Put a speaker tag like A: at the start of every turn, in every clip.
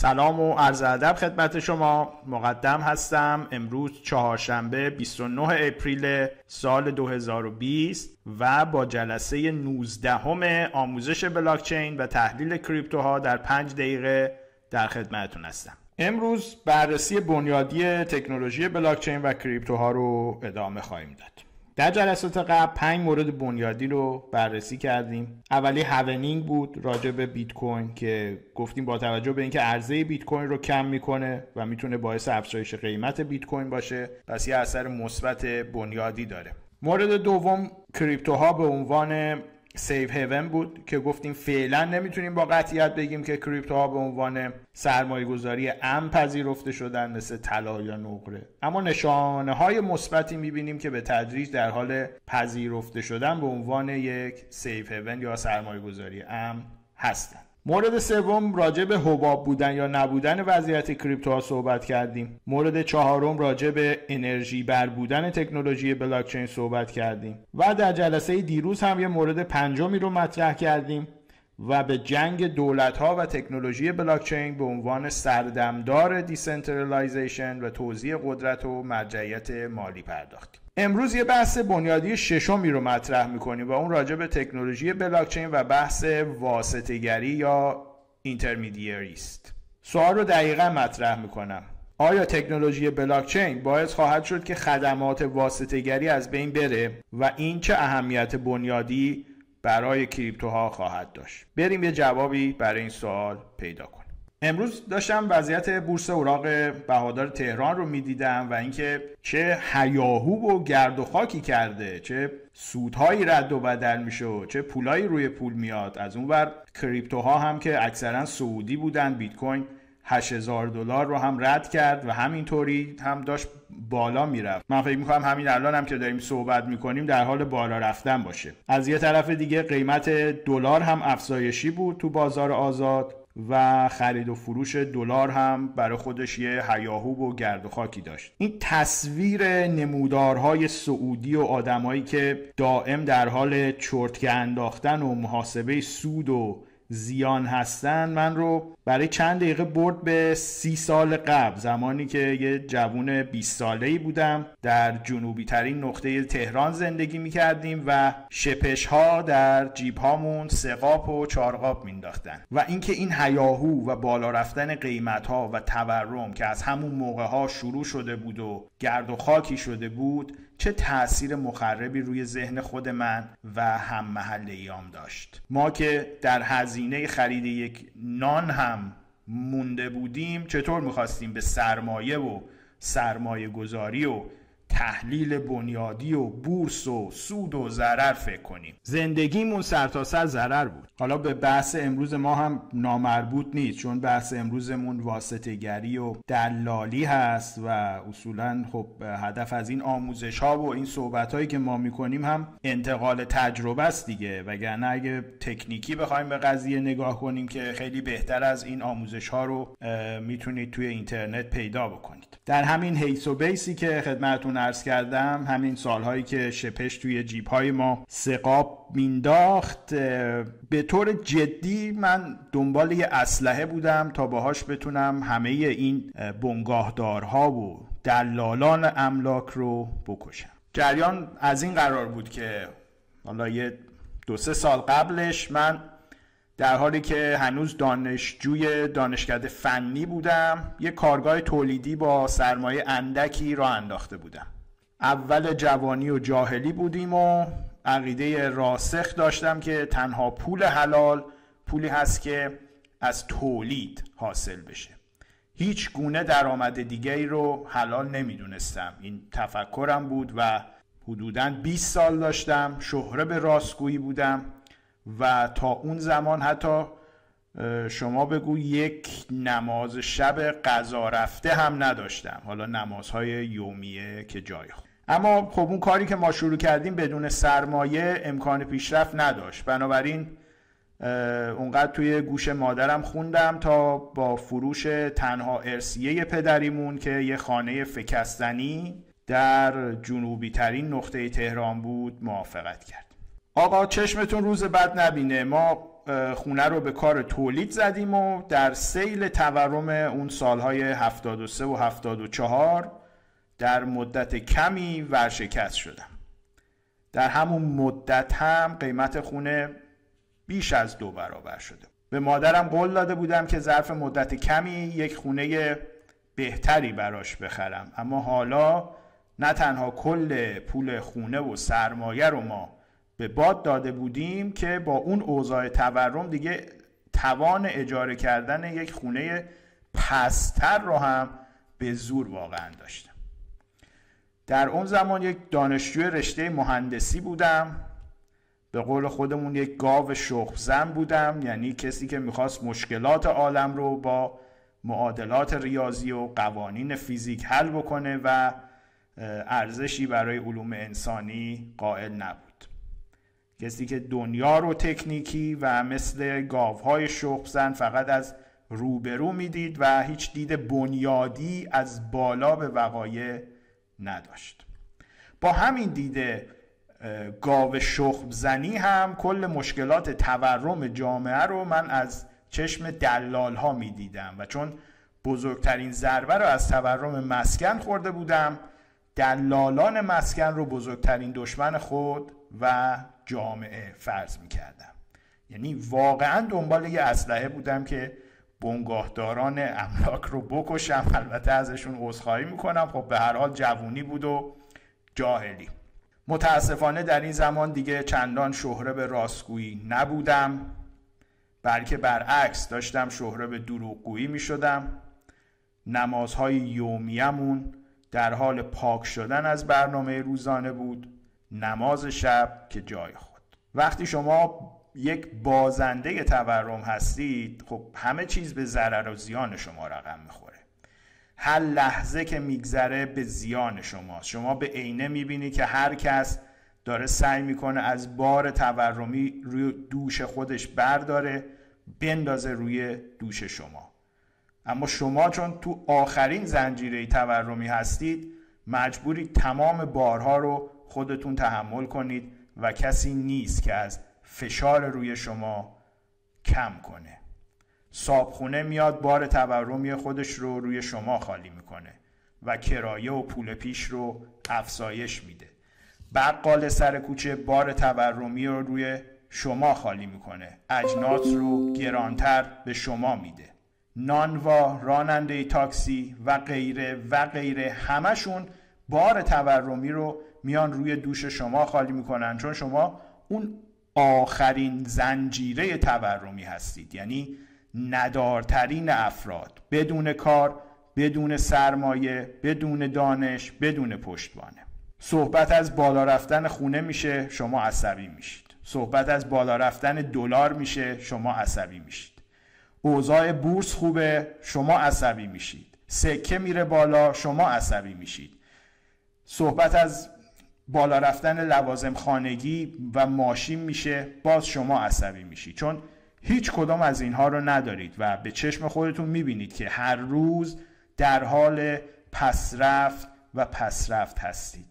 A: سلام و عرض ادب خدمت شما. مقدم هستم امروز چهارشنبه 29 اپریل سال 2020 و با جلسه 19 همه آموزش بلاکچین و تحلیل کریپتوها در 5 دقیقه در خدمتتون هستم. امروز بررسی بنیادی تکنولوژی بلاکچین و کریپتوها رو ادامه خواهیم داد. در جلسات قبل پنج مورد بنیادی رو بررسی کردیم. اولی هونینگ بود راجع به بیت کوین که گفتیم با توجه به اینکه عرضه بیت کوین رو کم می‌کنه و می‌تونه باعث افزایش قیمت بیت کوین باشه پس یه اثر مثبت بنیادی داره. مورد دوم کریپتوها به عنوان سیف هیون بود که گفتیم فعلا نمی‌تونیم با قطعیت بگیم که کریپتوها به عنوان سرمایه گذاری ام پذیرفته شدن مثل طلا یا نقره. اما نشانه های مثبتی می‌بینیم که به تدریج در حال پذیرفته شدن به عنوان یک سیف هیون یا سرمایه گذاری ام هستند مورد سوم راجع به حباب بودن یا نبودن وضعیت کریپتوها صحبت کردیم. مورد چهارم راجع به انرژی بر بودن تکنولوژی بلاکچین صحبت کردیم. و در جلسه دیروز هم یه مورد پنجمی رو مطرح کردیم. و به جنگ دولت ها و تکنولوژی بلاکچین به عنوان سردمدار decentralization و توزیع قدرت و مرجعیت مالی پرداختیم امروز یه بحث بنیادی ششمی رو مطرح می‌کنیم و اون راجع به تکنولوژی بلاکچین و بحث واسطگری یا intermediary است سوال رو دقیقا مطرح می‌کنم. آیا تکنولوژی بلاکچین باعث خواهد شد که خدمات واسطگری از بین بره و این چه اهمیت بنیادی برای کریپتوها خواهد داشت. بریم یه جوابی برای این سوال پیدا کنیم. امروز داشتم وضعیت بورس اوراق بهادار تهران رو می‌دیدم و اینکه چه هیاهو و گرد و خاکی کرده چه سودهایی رد و بدل میشه و چه پولایی روی پول میاد. از اون ور کریپتوها هم که اکثرا سعودی بودن بیت کوین 8000 دلار رو هم رد کرد و همینطوری هم داشت بالا می‌رفت. من فکر می‌کنم همین الان هم که داریم صحبت می‌کنیم در حال بالا رفتن باشه. از یه طرف دیگه قیمت دلار هم افزایشی بود تو بازار آزاد و خرید و فروش دلار هم برای خودش یه هیاهو و گرد و خاکی داشت. این تصویر نمودارهای سعودی و آدمایی که دائم در حال چرتکه انداختن و محاسبه سود و زیان هستن من رو برای چند دقیقه برد به سی سال قبل. زمانی که یه جوون 20 ساله ای بودم در جنوبی ترین نقطه تهران زندگی می کردیم و شپش ها در جیب هامون سقاپ و چارقاپ مینداختن و اینکه این هیاهو و بالا رفتن قیمت ها و تورم که از همون موقع ها شروع شده بود و گرد و خاکی شده بود چه تاثیر مخربی روی ذهن خود من و هم محل ایام داشت. ما که در هزینه خرید یک نان هم مونده بودیم چطور می‌خواستیم به سرمایه و سرمایه گذاری و تحلیل بنیادی و بورس و سود و ضرر فکر کنیم. زندگیمون سرتاسر سر ضرر بود. حالا به بحث امروز ما هم نامربوط نیست چون بحث امروزمون واسطگری و دلالی هست و اصولا خب هدف از این آموزش ها و این صحبت هایی که ما می‌کنیم هم انتقال تجربه است دیگه. وگرنه اگه تکنیکی بخوایم به قضیه نگاه کنیم که خیلی بهتر از این آموزش ها رو می‌تونید توی اینترنت پیدا بکنید. در همین حیث و بیسی که خدمتون عرض کردم همین سالهایی که شپش توی جیب های ما سقاب مینداخت به طور جدی من دنبال یه اسلحه بودم تا باهاش بتونم همه این بنگاهدارها و دلالان املاک رو بکشم. جریان از این قرار بود که حالا یه دو سه سال قبلش من در حالی که هنوز دانشجوی دانشکده فنی بودم یه کارگاه تولیدی با سرمایه اندکی را انداخته بودم. اول جوانی و جاهلی بودیم و عقیده راسخ داشتم که تنها پول حلال پولی هست که از تولید حاصل بشه. هیچ گونه درآمد دیگری رو حلال نمی‌دونستم. این تفکرم بود و حدوداً 20 سال داشتم شهره به راستگویی بودم و تا اون زمان حتی شما بگو یک نماز شب قضا رفته هم نداشتم. حالا نمازهای یومیه که جای خود اما خب اون کاری که ما شروع کردیم بدون سرمایه امکان پیشرفت نداشت. بنابراین اونقدر توی گوش مادرم خوندم تا با فروش تنها ارسیه پدریمون که یه خانه فکستنی در جنوبی ترین نقطه تهران بود موافقت کرد. آقا چشمتون روز بد نبینه. ما خونه رو به کار تولید زدیم و در سیل تورم اون سالهای 73 و 74 در مدت کمی ورشکست شدم. در همون مدت هم قیمت خونه بیش از دو برابر شده. به مادرم قول داده بودم که ظرف مدت کمی یک خونه بهتری براش بخرم. اما حالا نه تنها کل پول خونه و سرمایه رو ما به باد داده بودیم که با اون اوضاع تورم دیگه توان اجاره کردن یک خونه پستر رو هم به زور واقعا داشتم در اون زمان یک دانشجوی رشته مهندسی بودم. به قول خودمون یک گاو شخزن بودم یعنی کسی که می‌خواست مشکلات عالم رو با معادلات ریاضی و قوانین فیزیک حل بکنه و ارزشی برای علوم انسانی قائل نبود. کسی که دنیا رو تکنیکی و مثل گاوهای شخزن فقط از روبرو می‌دید و هیچ دید بنیادی از بالا به وقایع نداشت. با همین دیده گاو شخم زنی هم کل مشکلات تورم جامعه رو من از چشم دلال ها می دیدم و چون بزرگترین ضربه رو از تورم مسکن خورده بودم دلالان مسکن رو بزرگترین دشمن خود و جامعه فرض می کردم یعنی واقعا دنبال یه اسلحه بودم که بنگاهداران املاک رو بکشم. البته ازشون عذرخواهی می‌کنم. خب به هر حال جوونی بود و جاهلی. متاسفانه در این زمان دیگه چندان شهره به راستگویی نبودم بلکه برعکس داشتم شهره به دروغگویی می شدم نمازهای یومیمون در حال پاک شدن از برنامه روزانه بود. نماز شب که جای خود. وقتی شما یک بازنده تورم هستید خب همه چیز به ضرر و زیان شما رقم می‌خوره. هر لحظه که میگذره به زیان شماست شما به عینه می‌بینی که هر کس داره سعی می‌کنه از بار تورمی روی دوش خودش برداره بندازه روی دوش شما. اما شما چون تو آخرین زنجیره تورمی هستید مجبورید تمام بارها رو خودتون تحمل کنید و کسی نیست که از فشار روی شما کم کنه. صابخونه میاد بار تورمی خودش رو روی شما خالی می‌کنه و کرایه و پول پیش رو افزایش میده. بقال سر کوچه بار تورمی رو روی شما خالی می‌کنه. اجناس رو گرانتر به شما میده. نانوا راننده تاکسی و غیره و غیره همشون بار تورمی رو میان روی دوش شما خالی می‌کنن. چون شما اون آخرین زنجیره تورمی هستید. یعنی ندارترین افراد. بدون کار بدون سرمایه بدون دانش بدون پشتوانه. صحبت از بالا رفتن خونه میشه شما عصبی میشید. صحبت از بالا رفتن دلار میشه شما عصبی میشید. اوضاع بورس خوبه شما عصبی میشید. سکه میره بالا شما عصبی میشید. صحبت از بالا رفتن لوازم خانگی و ماشین میشه باز شما عصبی میشید چون هیچ کدام از اینها رو ندارید و به چشم خودتون می‌بینید که هر روز در حال پسرفت و پسرفت هستید.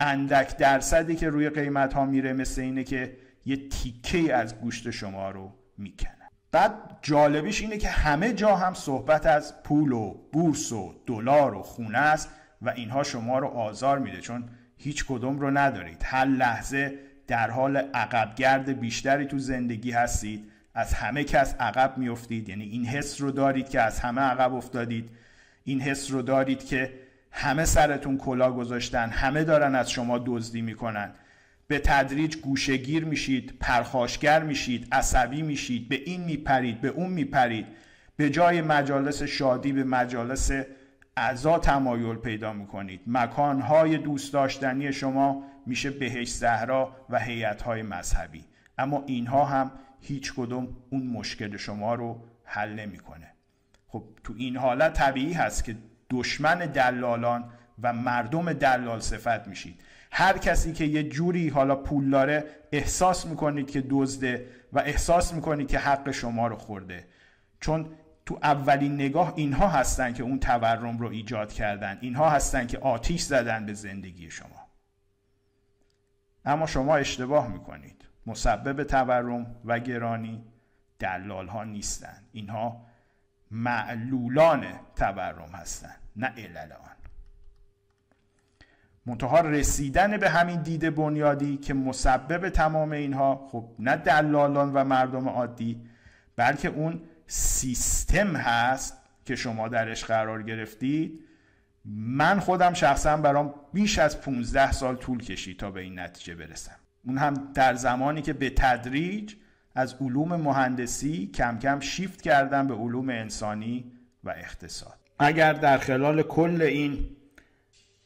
A: اندک درصدی که روی قیمت ها میره مثل اینه که یه تیکه از گوشت شما رو می‌کنه. بعد جالبیش اینه که همه جا هم صحبت از پول و بورس و دلار و خونه است و اینها شما رو آزار میده. چون هیچ کدوم رو ندارید. هر لحظه در حال عقبگرد بیشتری تو زندگی هستید. از همه کس عقب میافتید. یعنی این حس رو دارید که از همه عقب افتادید. این حس رو دارید که همه سرتون کلا گذاشتن. همه دارن از شما دزدی می‌کنن. به تدریج گوشگیر میشید پرخاشگر میشید عصبی میشید. به این میپرید به اون میپرید. به جای مجالس شادی به مجالس اعضا تمایل پیدا می‌کنید. مکانهای دوست داشتنی شما میشه بهش زهرا و هیئتهای مذهبی. اما اینها هم هیچ کدوم اون مشکل شما رو حل نمی‌کنه. خب تو این حالت طبیعی هست که دشمن دلالان و مردم دلال صفت میشید. هر کسی که یه جوری حالا پول داره احساس می‌کنید که دزده و احساس می‌کنید که حق شما رو خورده. چون تو اولین نگاه اینها هستن که اون تورم رو ایجاد کردن. اینها هستن که آتیش زدن به زندگی شما. اما شما اشتباه می‌کنید. مسبب تورم و گرانی دلال ها نیستن. اینها معلولان تورم هستند نه علل آن. منتها رسیدن به همین دید بنیادی که مسبب تمام اینها خب نه دلالان و مردم عادی بلکه اون سیستم هست که شما درش قرار گرفتید. من خودم شخصا برام بیش از 15 سال طول کشید تا به این نتیجه برسم. اون هم در زمانی که به تدریج از علوم مهندسی کم کم شیفت کردم به علوم انسانی و اقتصاد. اگر در خلال کل این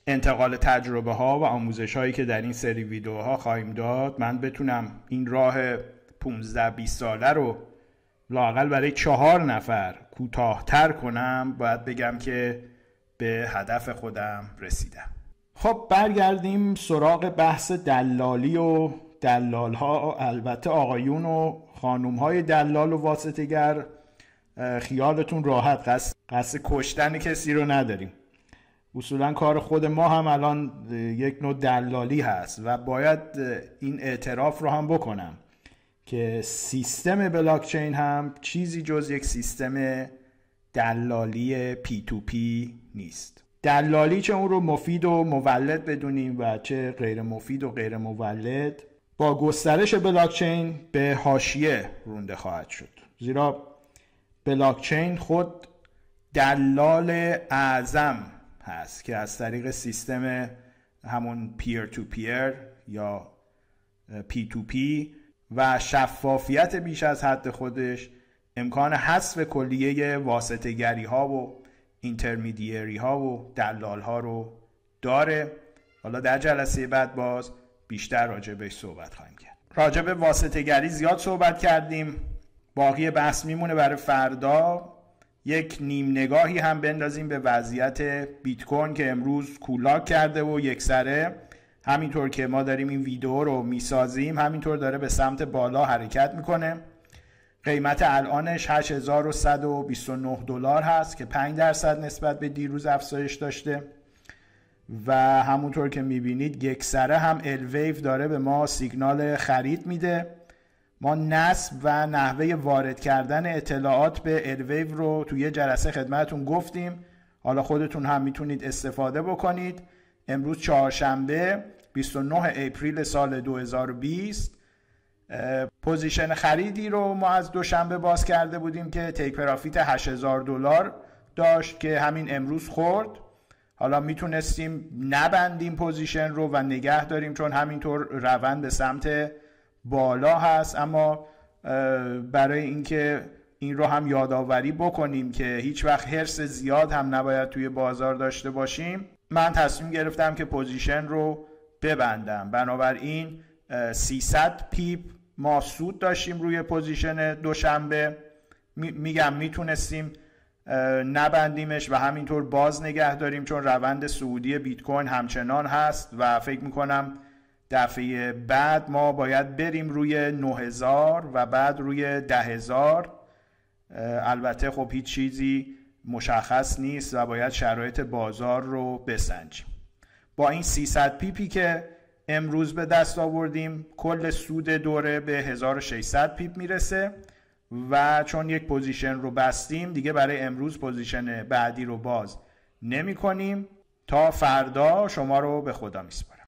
A: انتقال تجربه ها و آموزش هایی که در این سری ویدیوها خواهیم داد من بتونم این راه 15 20 ساله رو لاقل برای چهار نفر کوتاهتر کنم باید بگم که به هدف خودم رسیدم. خب برگردیم سراغ بحث دلالی و دلال ها البته آقایون و خانوم های دلال و واسطگر خیالتون راحت قصد, قصد کشتن کسی رو نداریم. اصولا کار خود ما هم الان یک نوع دلالی هست و باید این اعتراف رو هم بکنم. که سیستم بلاکچین هم چیزی جز یک سیستم دلالی P2P نیست. دلالی چه اون رو مفید و مولد بدونیم و چه غیر مفید و غیر مولد با گسترش بلاکچین به حاشیه رانده خواهد شد. زیرا بلاکچین خود دلال اعظم هست که از طریق سیستم همون peer to peer یا P2P و شفافیت بیش از حد خودش امکان حذف کلیه واسطگری ها و intermediary ها و دلال ها رو داره. حالا در جلسه بعد باز بیشتر راجع بهش صحبت خواهیم کرد. راجع به واسطگری زیاد صحبت کردیم. باقی بحث میمونه برای فردا. یک نیم نگاهی هم بندازیم به وضعیت بیت کوین که امروز کولاک کرده و یک سره همینطور که ما داریم این ویدیو رو می‌سازیم همینطور داره به سمت بالا حرکت می‌کنه. قیمت الانش 8129 دلار هست که 5 درصد نسبت به دیروز افزایش داشته. و همونطور که می‌بینید یک سره هم الویو داره به ما سیگنال خرید میده. ما نصب و نحوه وارد کردن اطلاعات به الویو رو توی جلسه خدمتون گفتیم. حالا خودتون هم می‌تونید استفاده بکنید. امروز چهارشنبه 29 April سال 2020 position خریدی رو ما از دوشنبه باز کرده بودیم که take profit 8000 دلار داشت که همین امروز خورد. حالا می‌تونستیم نبندیم position رو و نگه داریم چون همینطور روند به سمت بالا هست. اما برای اینکه این رو هم یادآوری بکنیم که هیچ وقت حرص زیاد هم نباید توی بازار داشته باشیم من تصمیم گرفتم که position رو ببندم. بنابراین 300 pip ما سود داشتیم روی position دوشنبه. میگم می‌تونستیم نبندیمش و همینطور باز نگه داریم چون روند صعودی بیت کوین همچنان هست و فکر می‌کنم دفعه بعد ما باید بریم روی 9000 و بعد روی 10000 البته خب هیچ چیزی مشخص نیست و باید شرایط بازار رو بسنجیم. با این 300 پیپی که امروز به دست آوردیم کل سود دوره به 1600 پیپ می‌رسه و چون یک پوزیشن رو بستیم دیگه برای امروز پوزیشن بعدی رو باز نمی کنیم تا فردا شما رو به خدا میسپارم